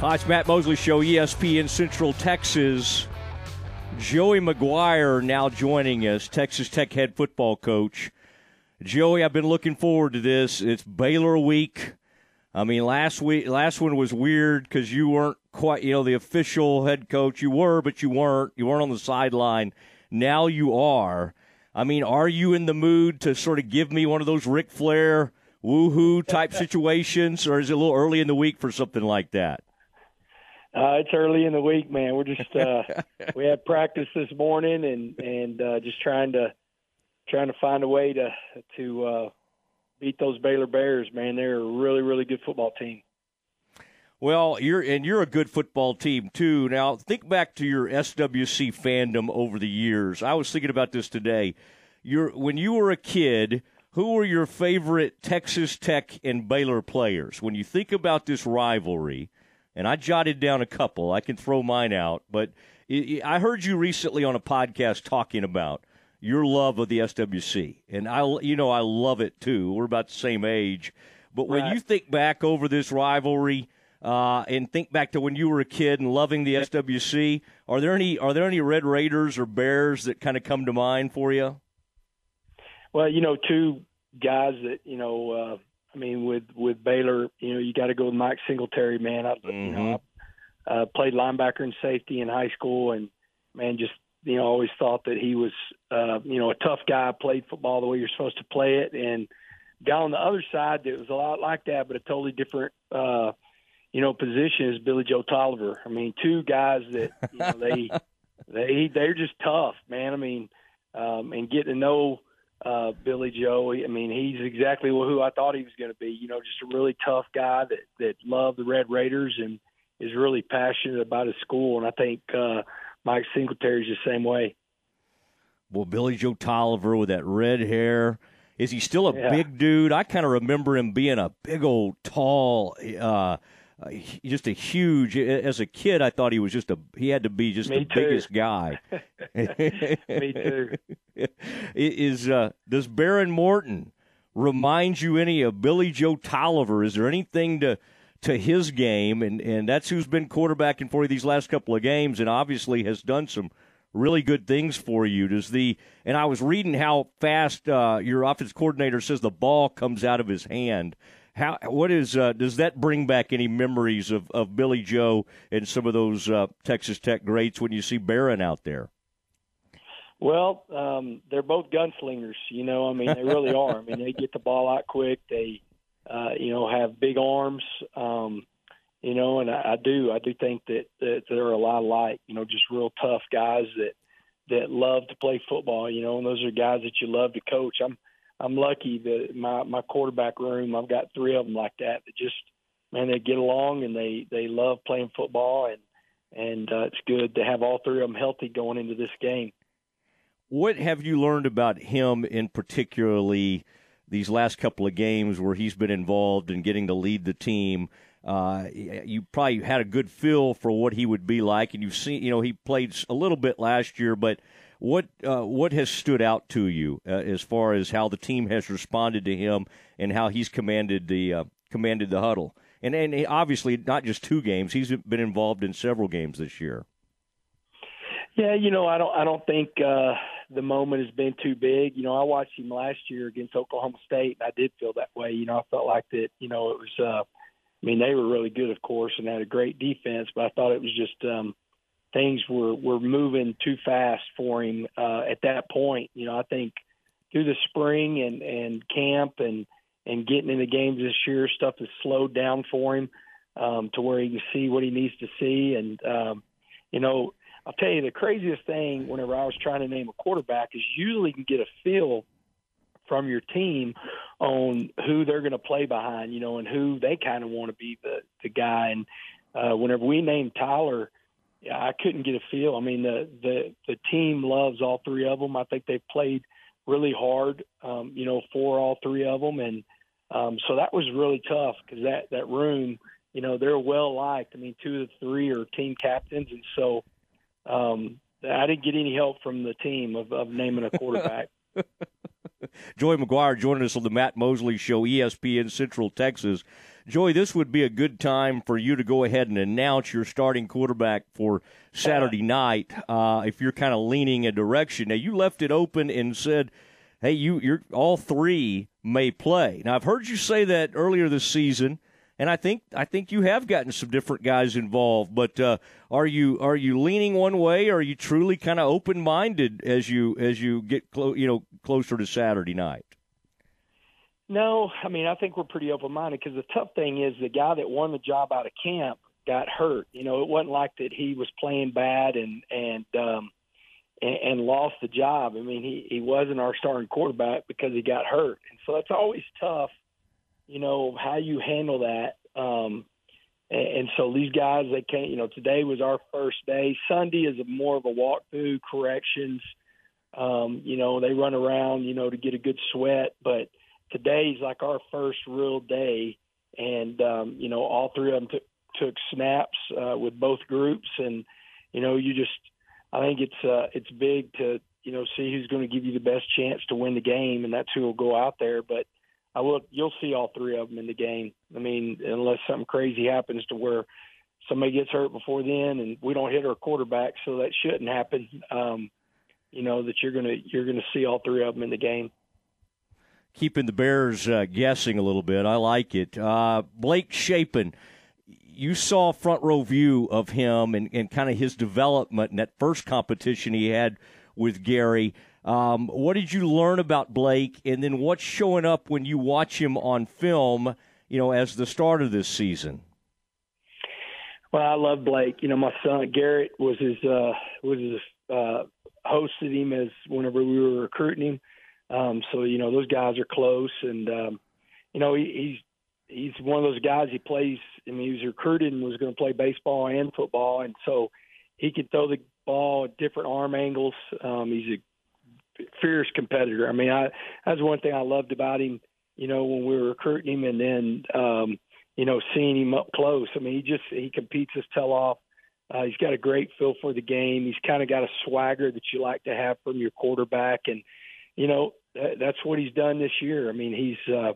Hi, it's Matt Mosley Show, ESPN Central Texas. Joey McGuire now joining us, Texas Tech head football coach. Joey, I've been looking forward to this. It's Baylor week. I mean, last week, last one was weird because you weren't quite, you know, the official head coach. You were, but you weren't. You weren't on the sideline. Now you are. I mean, are you in the mood to sort of give me one of those Ric Flair woohoo type situations, or is it a little early in the week for something like that? Uh, it's early in the week, man. We're just uh, we had practice this morning, and and uh, just trying to trying to find a way to to uh, beat those Baylor Bears. Man, they're a really really good football team. Well, you're and you're a good football team too. Now, think back to your SWC fandom over the years. I was thinking about this today. You're when you were a kid. Who were your favorite Texas Tech and Baylor players? When you think about this rivalry, and I jotted down a couple. I can throw mine out, but I heard you recently on a podcast talking about your love of the SWC, and I, you know, I love it too. We're about the same age, but when right. you think back over this rivalry. Uh, and think back to when you were a kid and loving the SWC. Are there any are there any Red Raiders or Bears that kind of come to mind for you? Well, you know, two guys that you know uh, I mean, with with Baylor, you know, you got to go with Mike Singletary, man. I, mm-hmm. you know, mm-hmm. I uh, played linebacker and safety in high school, and man, just you know, always thought that he was, uh, you know, a tough guy. Played football the way you're supposed to play it, and guy on the other side that was a lot like that, but a totally different, uh, you know, position is Billy Joe Tolliver. I mean, two guys that you know, they they they're just tough, man. I mean, um, and get to know uh, Billy Joe. I mean, he's exactly who I thought he was going to be. You know, just a really tough guy that that loved the Red Raiders and is really passionate about his school. And I think uh, Mike Singletary's the same way. Well, Billy Joe Tolliver with that red hair. Is he still a yeah. big dude? I kind of remember him being a big old tall uh, uh, just a huge. As a kid, I thought he was just a. He had to be just Me the too. biggest guy. Me too. Is uh, does Behren Morton remind you any of Billy Joe Tolliver? Is there anything to to his game? And and that's who's been quarterbacking for you these last couple of games, and obviously has done some really good things for you. Does the and I was reading how fast uh, your offense coordinator says the ball comes out of his hand. How what is uh, does that bring back any memories of, of Billy Joe and some of those uh, Texas Tech greats when you see Behren out there? Well, um, they're both gunslingers. You know, I mean, they really are. I mean, they get the ball out quick. They, uh, you know, have big arms. Um, you know, and I, I do, I do think that, that they're a lot alike. You know, just real tough guys that that love to play football. You know, and those are guys that you love to coach. I'm I'm lucky that my my quarterback room I've got three of them like that that just man they get along and they they love playing football and and uh, it's good to have all three of them healthy going into this game. What have you learned about him in particularly these last couple of games where he's been involved in getting to lead the team? Uh, you probably had a good feel for what he would be like, and you've seen, you know, he played a little bit last year, but what uh, what has stood out to you uh, as far as how the team has responded to him and how he's commanded the uh, commanded the huddle? And and obviously not just two games; he's been involved in several games this year. Yeah, you know, I don't I don't think uh, the moment has been too big. You know, I watched him last year against Oklahoma State, and I did feel that way. You know, I felt like that. You know, it was. Uh, I mean, they were really good, of course, and had a great defense, but I thought it was just. Um, things were were moving too fast for him uh, at that point. You know, I think through the spring and and camp and and getting into games this year, stuff has slowed down for him um, to where he can see what he needs to see. And um, you know, I'll tell you the craziest thing whenever I was trying to name a quarterback is usually you can get a feel from your team on who they're going to play behind, you know, and who they kind of want to be the the guy. And uh, whenever we named Tyler I couldn't get a feel. I mean, the the the team loves all three of them. I think they've played really hard, um, you know, for all three of them, and um, so that was really tough because that that room, you know, they're well liked. I mean, two of the three are team captains, and so um, I didn't get any help from the team of, of naming a quarterback. Joey McGuire joining us on the Matt Mosley Show, ESPN Central Texas. Joy, this would be a good time for you to go ahead and announce your starting quarterback for Saturday night uh, if you're kind of leaning a direction. Now, you left it open and said, hey, you, you're all three may play. Now, I've heard you say that earlier this season and I think I think you have gotten some different guys involved. But uh, are you are you leaning one way? Or are you truly kind of open minded as you as you get clo- you know closer to Saturday night? No, I mean I think we're pretty open minded because the tough thing is the guy that won the job out of camp got hurt. You know, it wasn't like that he was playing bad and and um, and, and lost the job. I mean, he he wasn't our starting quarterback because he got hurt, and so that's always tough you know, how you handle that. Um, and, and so these guys, they can't, you know, today was our first day. Sunday is more of a walkthrough, corrections. Um, you know, they run around, you know, to get a good sweat. But today's like our first real day. And, um, you know, all three of them took, took snaps uh, with both groups. And, you know, you just, I think it's, uh, it's big to, you know, see who's going to give you the best chance to win the game. And that's who will go out there. But, I will. You'll see all three of them in the game. I mean, unless something crazy happens to where somebody gets hurt before then, and we don't hit our quarterback, so that shouldn't happen. Um, you know that you're gonna you're gonna see all three of them in the game. Keeping the Bears uh, guessing a little bit. I like it. Uh, Blake Shapen, you saw front row view of him and, and kind of his development in that first competition he had with Gerry. Um, what did you learn about Blake, and then what's showing up when you watch him on film? You know, as the start of this season. Well, I love Blake. You know, my son Garrett was his uh, was his uh, hosted him as whenever we were recruiting him. Um, so you know, those guys are close, and um, you know, he, he's he's one of those guys. He plays. I mean, he was recruited and was going to play baseball and football, and so he could throw the ball at different arm angles. Um, he's a fierce competitor. I mean, I that's one thing I loved about him. You know, when we were recruiting him, and then um, you know seeing him up close. I mean, he just he competes his tail off. Uh, he's got a great feel for the game. He's kind of got a swagger that you like to have from your quarterback, and you know that, that's what he's done this year. I mean, he's uh,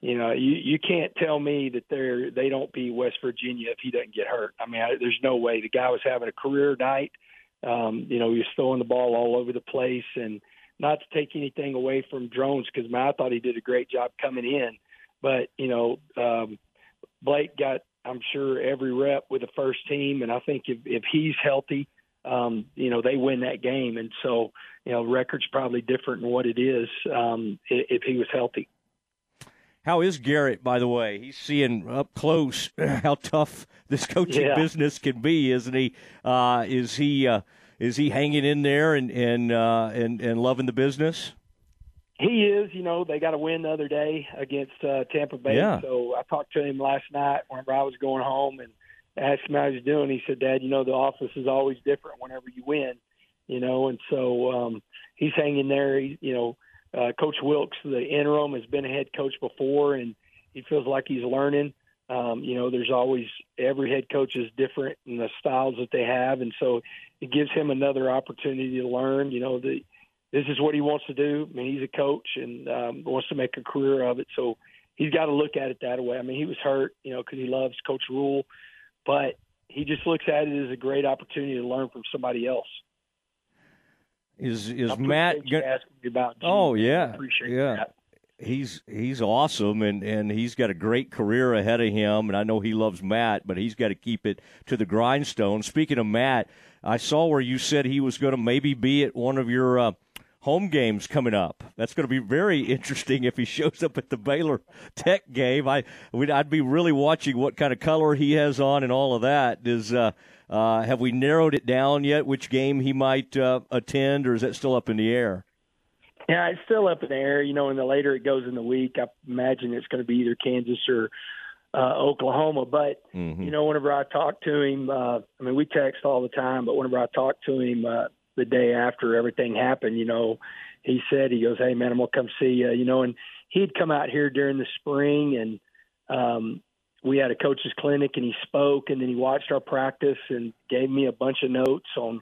you know you you can't tell me that they're they don't beat West Virginia if he doesn't get hurt. I mean, I, there's no way. The guy was having a career night. Um, you know, he was throwing the ball all over the place, and not to take anything away from Drones because I thought he did a great job coming in, but you know, um, Blake got I'm sure every rep with the first team, and I think if if he's healthy, um, you know, they win that game, and so you know, record's probably different than what it is um, if he was healthy. How is Garrett, by the way? He's seeing up close how tough this coaching yeah. business can be, isn't he? Uh, is he uh, is he hanging in there and and uh, and and loving the business? He is. You know, they got a win the other day against uh, Tampa Bay. Yeah. So I talked to him last night whenever I was going home and asked him how he's doing. He said, "Dad, you know the office is always different whenever you win." You know, and so um, he's hanging there. He, you know, uh, Coach Wilks, the interim, has been a head coach before, and he feels like he's learning. Um, you know, there's always every head coach is different in the styles that they have, and so it gives him another opportunity to learn. You know, the, this is what he wants to do. I mean, he's a coach and um, wants to make a career of it, so he's got to look at it that way. I mean, he was hurt, you know, because he loves Coach Rhule, but he just looks at it as a great opportunity to learn from somebody else. Is is Matt? going to ask Go- about oh yeah, yeah. That. He's he's awesome and, and he's got a great career ahead of him and I know he loves Matt, but he's got to keep it to the grindstone. Speaking of Matt, I saw where you said he was going to maybe be at one of your uh, home games coming up. That's going to be very interesting if he shows up at the Baylor Tech game. I would I'd be really watching what kind of color he has on and all of that. Is uh, uh, have we narrowed it down yet? Which game he might uh, attend, or is that still up in the air? Yeah, it's still up in the air. You know, and the later it goes in the week, I imagine it's going to be either Kansas or uh, Oklahoma. But mm-hmm. you know, whenever I talk to him, uh, I mean, we text all the time. But whenever I talk to him uh, the day after everything happened, you know, he said he goes, "Hey man, I'm gonna come see you." You know, and he'd come out here during the spring and um, we had a coach's clinic and he spoke and then he watched our practice and gave me a bunch of notes on,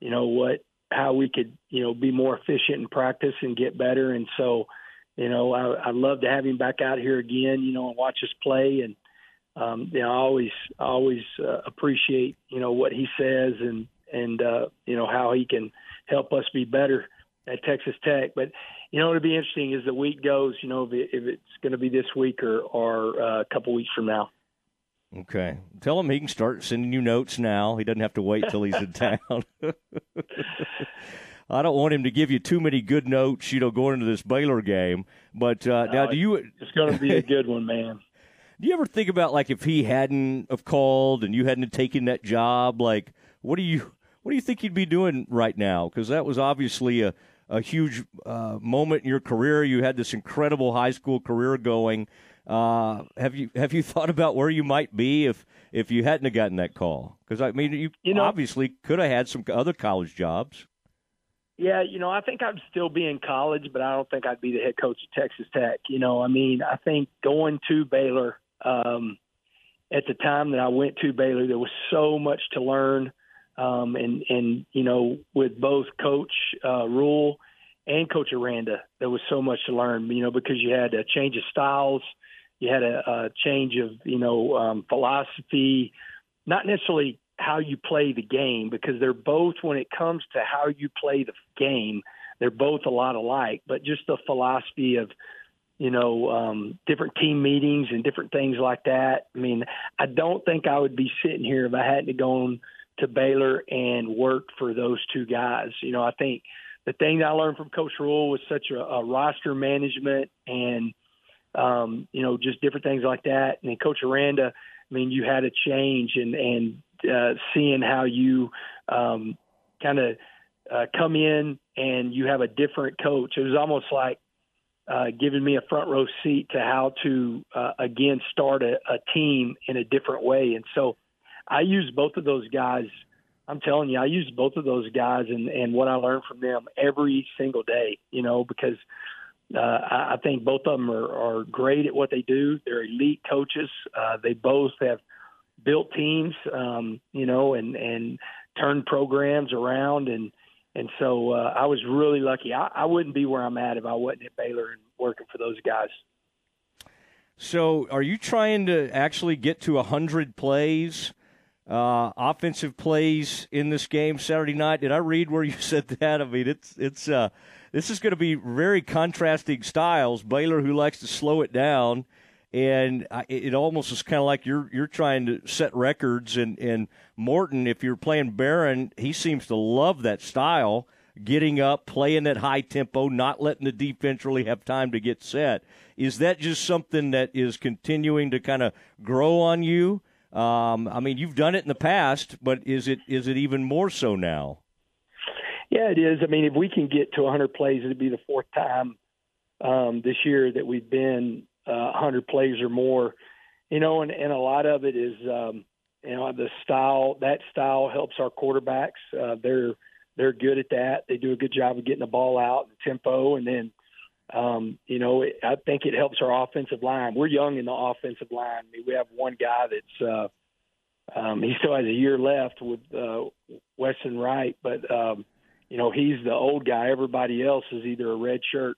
you know, what how we could you know be more efficient in practice and get better. And so, you know, I, I'd love to have him back out here again. You know, and watch us play. And um, you know, I always always uh, appreciate you know what he says and and uh, you know how he can help us be better at Texas Tech. But you know, it'll be interesting as the week goes. You know, if, it, if it's going to be this week or or uh, a couple weeks from now. Okay. Tell him he can start sending you notes now. He doesn't have to wait till he's in town. I don't want him to give you too many good notes, you know, going into this Baylor game. But uh, now, do you? It's going to be a good one, man. Do you ever think about like if he hadn't have called and you hadn't taken that job, like what do you what do you think you'd be doing right now? Because that was obviously a a huge uh, moment in your career. You had this incredible high school career going. Uh, have you have you thought about where you might be if if you hadn't have gotten that call? Because I mean, you, you know, obviously could have had some other college jobs. Yeah, you know, I think I'd still be in college, but I don't think I'd be the head coach of Texas Tech. You know, I mean, I think going to Baylor um, at the time that I went to Baylor, there was so much to learn, um, and and you know, with both Coach uh, Rhule and Coach Aranda, there was so much to learn. You know, because you had a change of styles you had a, a change of you know um, philosophy, not necessarily how you play the game because they're both when it comes to how you play the game, they're both a lot alike. But just the philosophy of you know um, different team meetings and different things like that. I mean, I don't think I would be sitting here if I hadn't gone to Baylor and worked for those two guys. You know, I think the thing that I learned from Coach Rhule was such a, a roster management and um, you know, just different things like that. And then Coach Aranda, I mean, you had a change and and uh, seeing how you um, kind of uh, come in and you have a different coach. It was almost like uh, giving me a front row seat to how to uh, again start a, a team in a different way. And so I use both of those guys. I'm telling you, I use both of those guys and and what I learned from them every single day. You know, because uh, I, I think both of them are, are great at what they do. They're elite coaches. Uh, they both have built teams, um, you know, and and turned programs around. And and so uh, I was really lucky. I, I wouldn't be where I'm at if I wasn't at Baylor and working for those guys. So, are you trying to actually get to hundred plays? Uh, offensive plays in this game Saturday night. Did I read where you said that? I mean, it's it's uh, this is going to be very contrasting styles. Baylor, who likes to slow it down, and I, it almost is kind of like you're you're trying to set records. And and Morton, if you're playing Behren, he seems to love that style, getting up, playing at high tempo, not letting the defense really have time to get set. Is that just something that is continuing to kind of grow on you? Um, I mean, you've done it in the past, but is it is it even more so now? Yeah, it is. I mean, if we can get to 100 plays, it'd be the fourth time um, this year that we've been uh, 100 plays or more. You know, and, and a lot of it is, um, you know, the style. That style helps our quarterbacks. Uh, they're they're good at that. They do a good job of getting the ball out and tempo, and then um, you know, it, I think it helps our offensive line. We're young in the offensive line. I mean, we have one guy that's uh, um, he still has a year left with uh, Weston Wright, but um, you know he's the old guy. Everybody else is either a red shirt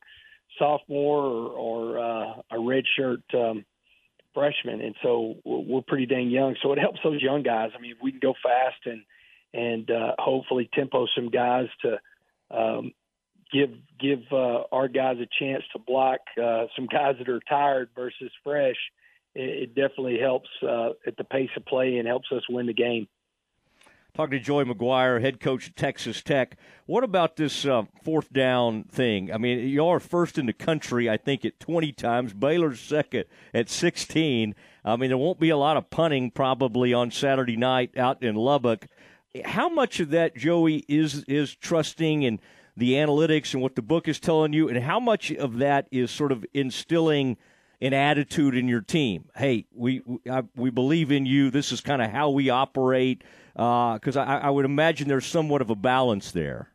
sophomore or, or uh, a red shirt um, freshman, and so we're pretty dang young. So it helps those young guys. I mean, if we can go fast and and uh, hopefully tempo some guys to um, give give uh, our guys a chance to block uh, some guys that are tired versus fresh, it, it definitely helps uh, at the pace of play and helps us win the game. Talking to Joey McGuire, head coach at Texas Tech. What about this uh, fourth down thing? I mean, you are first in the country, I think, at 20 times. Baylor's second at 16. I mean, there won't be a lot of punting probably on Saturday night out in Lubbock. How much of that, Joey, is is trusting and – the analytics and what the book is telling you, and how much of that is sort of instilling an attitude in your team. Hey, we we believe in you. This is kind of how we operate. Because uh, I, I would imagine there's somewhat of a balance there.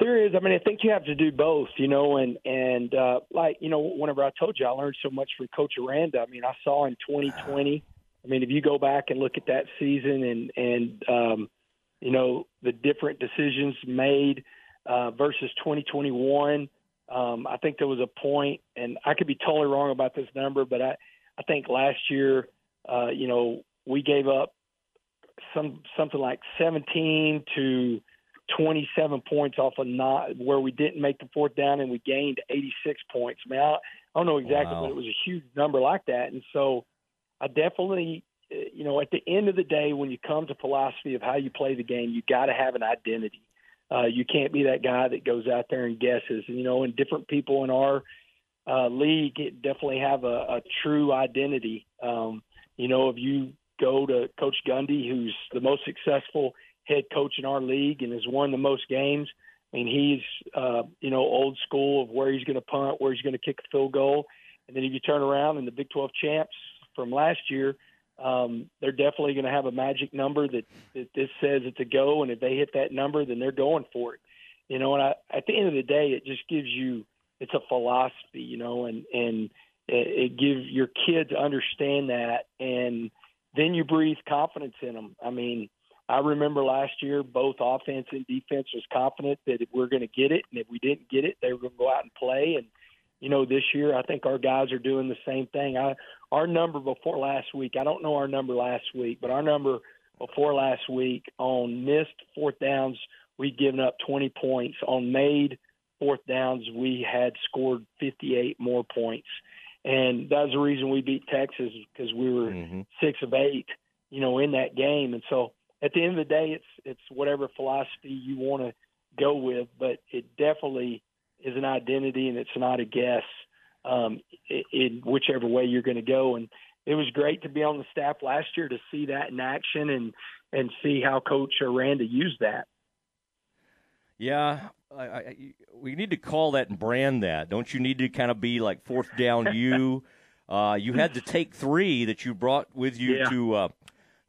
There is. I mean, I think you have to do both, you know, and and uh, like you know, whenever I told you I learned so much from Coach Aranda. I mean, I saw in 2020. I mean, if you go back and look at that season and and um, you know, the different decisions made uh, versus 2021. Um, I think there was a point, and I could be totally wrong about this number, but I, I think last year, uh, you know, we gave up some something like 17 to 27 points off of not where we didn't make the fourth down, and we gained 86 points. I mean, I, I don't know exactly, wow. but it was a huge number like that, and so I definitely you know, at the end of the day, when you come to philosophy of how you play the game, you got to have an identity. Uh, you can't be that guy that goes out there and guesses. And, you know, and different people in our uh, league definitely have a, a true identity. Um, you know, if you go to Coach Gundy, who's the most successful head coach in our league and has won the most games. I mean, he's uh, you know old school of where he's going to punt, where he's going to kick a field goal, and then if you turn around and the Big 12 champs from last year, um, they're definitely going to have a magic number that, that this says it's a go, and if they hit that number, then they're going for it. You know, and I, at the end of the day, it just gives you it's a philosophy, you know, and and it, it gives your kids understand that, and then you breathe confidence in them. I mean, I remember last year both offense and defense was confident that if we're going to get it, and if we didn't get it, they were going to go out and play. And you know, this year I think our guys are doing the same thing. I our number before last week, I don't know our number last week, but our number before last week on missed fourth downs, we'd given up 20 points. On made fourth downs, we had scored 58 more points. And that's the reason we beat Texas because we were mm-hmm. six of eight, you know, in that game. And so at the end of the day, it's it's whatever philosophy you want to go with, but it definitely is an identity and it's not a guess um, in whichever way you're going to go. And it was great to be on the staff last year to see that in action and and see how Coach Aranda used that. Yeah, I, I, we need to call that and brand that. Don't you need to kind of be like fourth down you? uh, you had to take three that you brought with you yeah. to uh,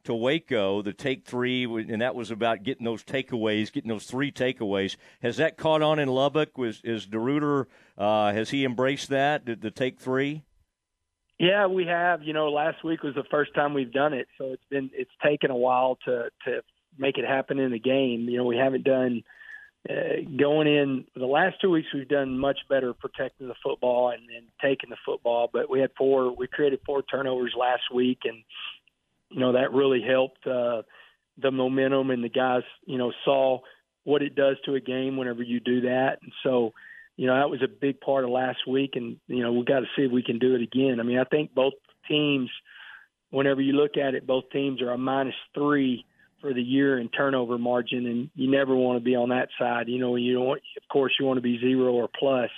to Waco, the take three, and that was about getting those takeaways, getting those three takeaways. Has that caught on in Lubbock? Was is DeRuyter? Uh, has he embraced that the, the take three? Yeah, we have. You know, last week was the first time we've done it, so it's been it's taken a while to to make it happen in the game. You know, we haven't done uh, going in the last two weeks. We've done much better protecting the football and, and taking the football, but we had four. We created four turnovers last week, and you know that really helped uh, the momentum, and the guys you know saw what it does to a game whenever you do that, and so you know that was a big part of last week, and you know we got to see if we can do it again. I mean, I think both teams, whenever you look at it, both teams are a minus three for the year in turnover margin, and you never want to be on that side. You know, you don't. Want, of course, you want to be zero or plus.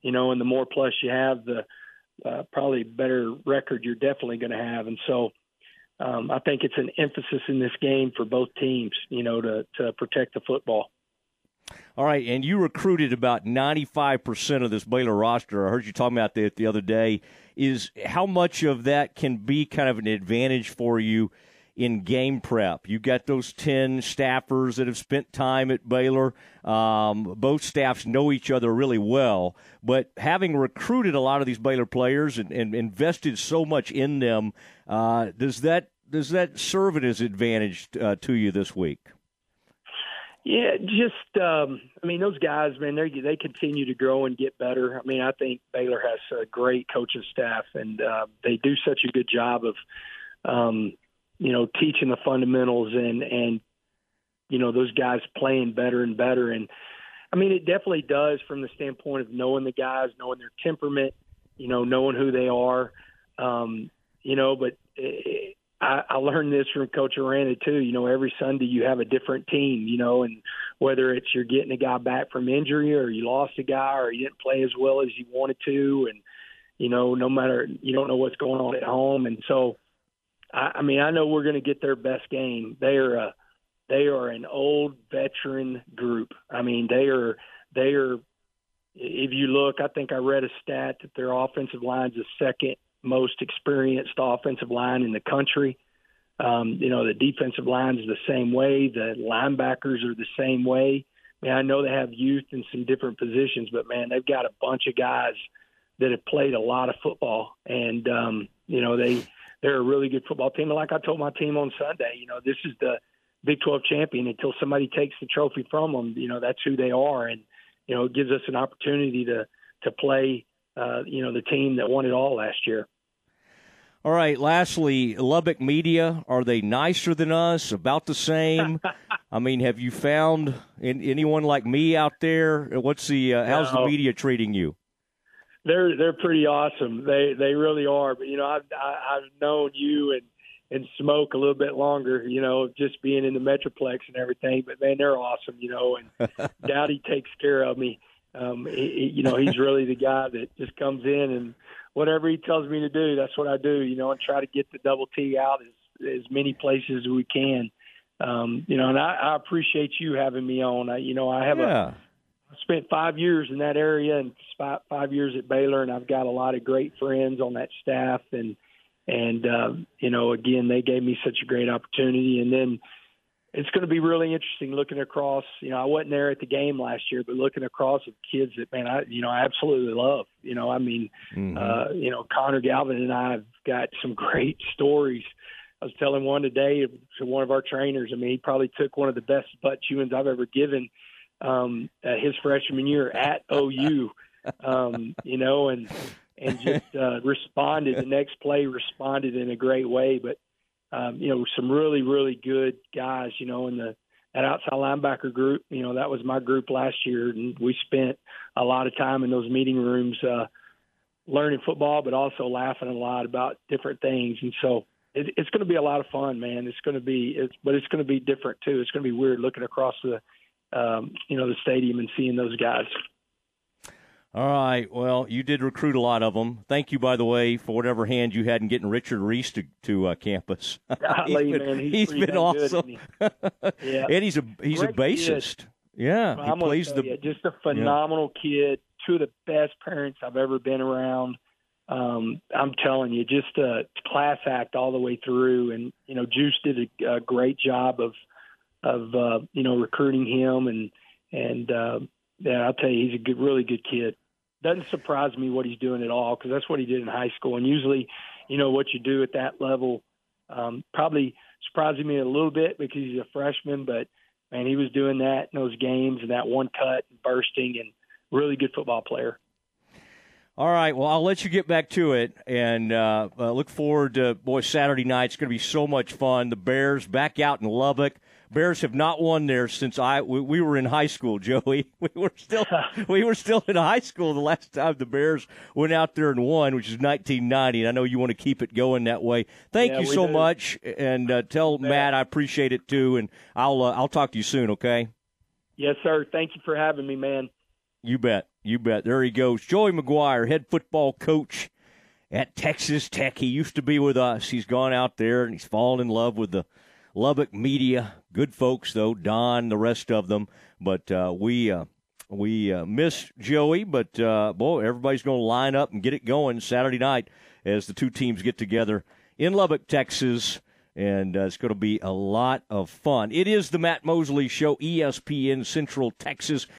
You know, and the more plus you have, the uh, probably better record you're definitely going to have. And so, um, I think it's an emphasis in this game for both teams. You know, to to protect the football. All right, and you recruited about 95% of this Baylor roster. I heard you talking about that the other day. Is how much of that can be kind of an advantage for you in game prep? You got those 10 staffers that have spent time at Baylor. Um, both staffs know each other really well, but having recruited a lot of these Baylor players and, and invested so much in them, uh, does that does that serve as advantage uh, to you this week? Yeah, just um, I mean those guys, man, they they continue to grow and get better. I mean, I think Baylor has a great coaching staff, and uh, they do such a good job of, um, you know, teaching the fundamentals and and you know those guys playing better and better. And I mean, it definitely does from the standpoint of knowing the guys, knowing their temperament, you know, knowing who they are, um, you know. But it, I, I learned this from Coach Aranda too. You know, every Sunday you have a different team. You know, and whether it's you're getting a guy back from injury, or you lost a guy, or you didn't play as well as you wanted to, and you know, no matter you don't know what's going on at home, and so I, I mean, I know we're going to get their best game. They are a they are an old veteran group. I mean, they are they are. If you look, I think I read a stat that their offensive line is the second most experienced offensive line in the country. Um, you know, the defensive line is the same way. The linebackers are the same way. I mean, I know they have youth in some different positions, but man, they've got a bunch of guys that have played a lot of football, and um, you know they they're a really good football team. And like I told my team on Sunday, you know, this is the Big 12 champion until somebody takes the trophy from them. You know, that's who they are, and you know, it gives us an opportunity to to play. Uh, you know, the team that won it all last year. All right. Lastly, Lubbock media are they nicer than us? About the same? I mean, have you found in, anyone like me out there? What's the uh, how's the media treating you? They're they're pretty awesome. They they really are. But you know, I've I, I've known you and and smoke a little bit longer, you know, just being in the Metroplex and everything. But man, they're awesome, you know. And Dowdy takes care of me. Um, he, he, you know, he's really the guy that just comes in and whatever he tells me to do, that's what I do. You know, and try to get the double T out as as many places as we can. Um, you know, and I, I appreciate you having me on. I, you know, I have yeah. a spent five years in that area and five, five years at Baylor, and I've got a lot of great friends on that staff and and uh, you know, again, they gave me such a great opportunity. And then it's going to be really interesting looking across. You know, I wasn't there at the game last year, but looking across at kids that man, I you know, I absolutely love. You know, I mean, mm-hmm. uh, you know, Connor Galvin and I have got some great stories. I was telling one today to one of our trainers. I mean, he probably took one of the best butt chewings I've ever given um, uh, his freshman year at OU. Um, you know, and and just uh, responded. The next play responded in a great way. But um, you know, some really really good guys. You know, in the that outside linebacker group. You know, that was my group last year, and we spent a lot of time in those meeting rooms uh, learning football, but also laughing a lot about different things. And so. It's going to be a lot of fun, man. It's going to be, it's, but it's going to be different too. It's going to be weird looking across the, um, you know, the stadium and seeing those guys. All right. Well, you did recruit a lot of them. Thank you, by the way, for whatever hand you had in getting Richard Reese to, to uh, campus. He's been, man, he's, he's been awesome. He? yeah. and he's a he's Great a bassist. Kid. Yeah, well, he plays the you, just a phenomenal yeah. kid. Two of the best parents I've ever been around. Um, I'm telling you, just a class act all the way through. And you know, Juice did a, a great job of of uh, you know recruiting him and and uh, yeah, I'll tell you, he's a good, really good kid doesn't surprise me what he's doing at all because that's what he did in high school. And usually, you know, what you do at that level um, probably surprising me a little bit because he's a freshman, but man, he was doing that in those games and that one cut and bursting and really good football player. All right. Well, I'll let you get back to it, and uh, uh, look forward to boy Saturday night. It's going to be so much fun. The Bears back out in Lubbock. Bears have not won there since I we, we, were in high school, Joey. We were still we were still in high school the last time the Bears went out there and won, which is 1990. And I know you want to keep it going that way. Thank yeah, you so do. much, and uh, tell yeah. Matt I appreciate it too. And I'll uh, I'll talk to you soon. Okay. Yes, sir. Thank you for having me, man. You bet. You bet. There he goes, Joey McGuire, head football coach at Texas Tech. He used to be with us. He's gone out there and he's fallen in love with the Lubbock media, good folks though, Don, the rest of them. But uh, we uh, we uh, miss Joey, but uh, boy, everybody's going to line up and get it going Saturday night as the two teams get together in Lubbock, Texas. And uh, it's going to be a lot of fun. It is the Matt Mosley Show, ESPN Central Texas.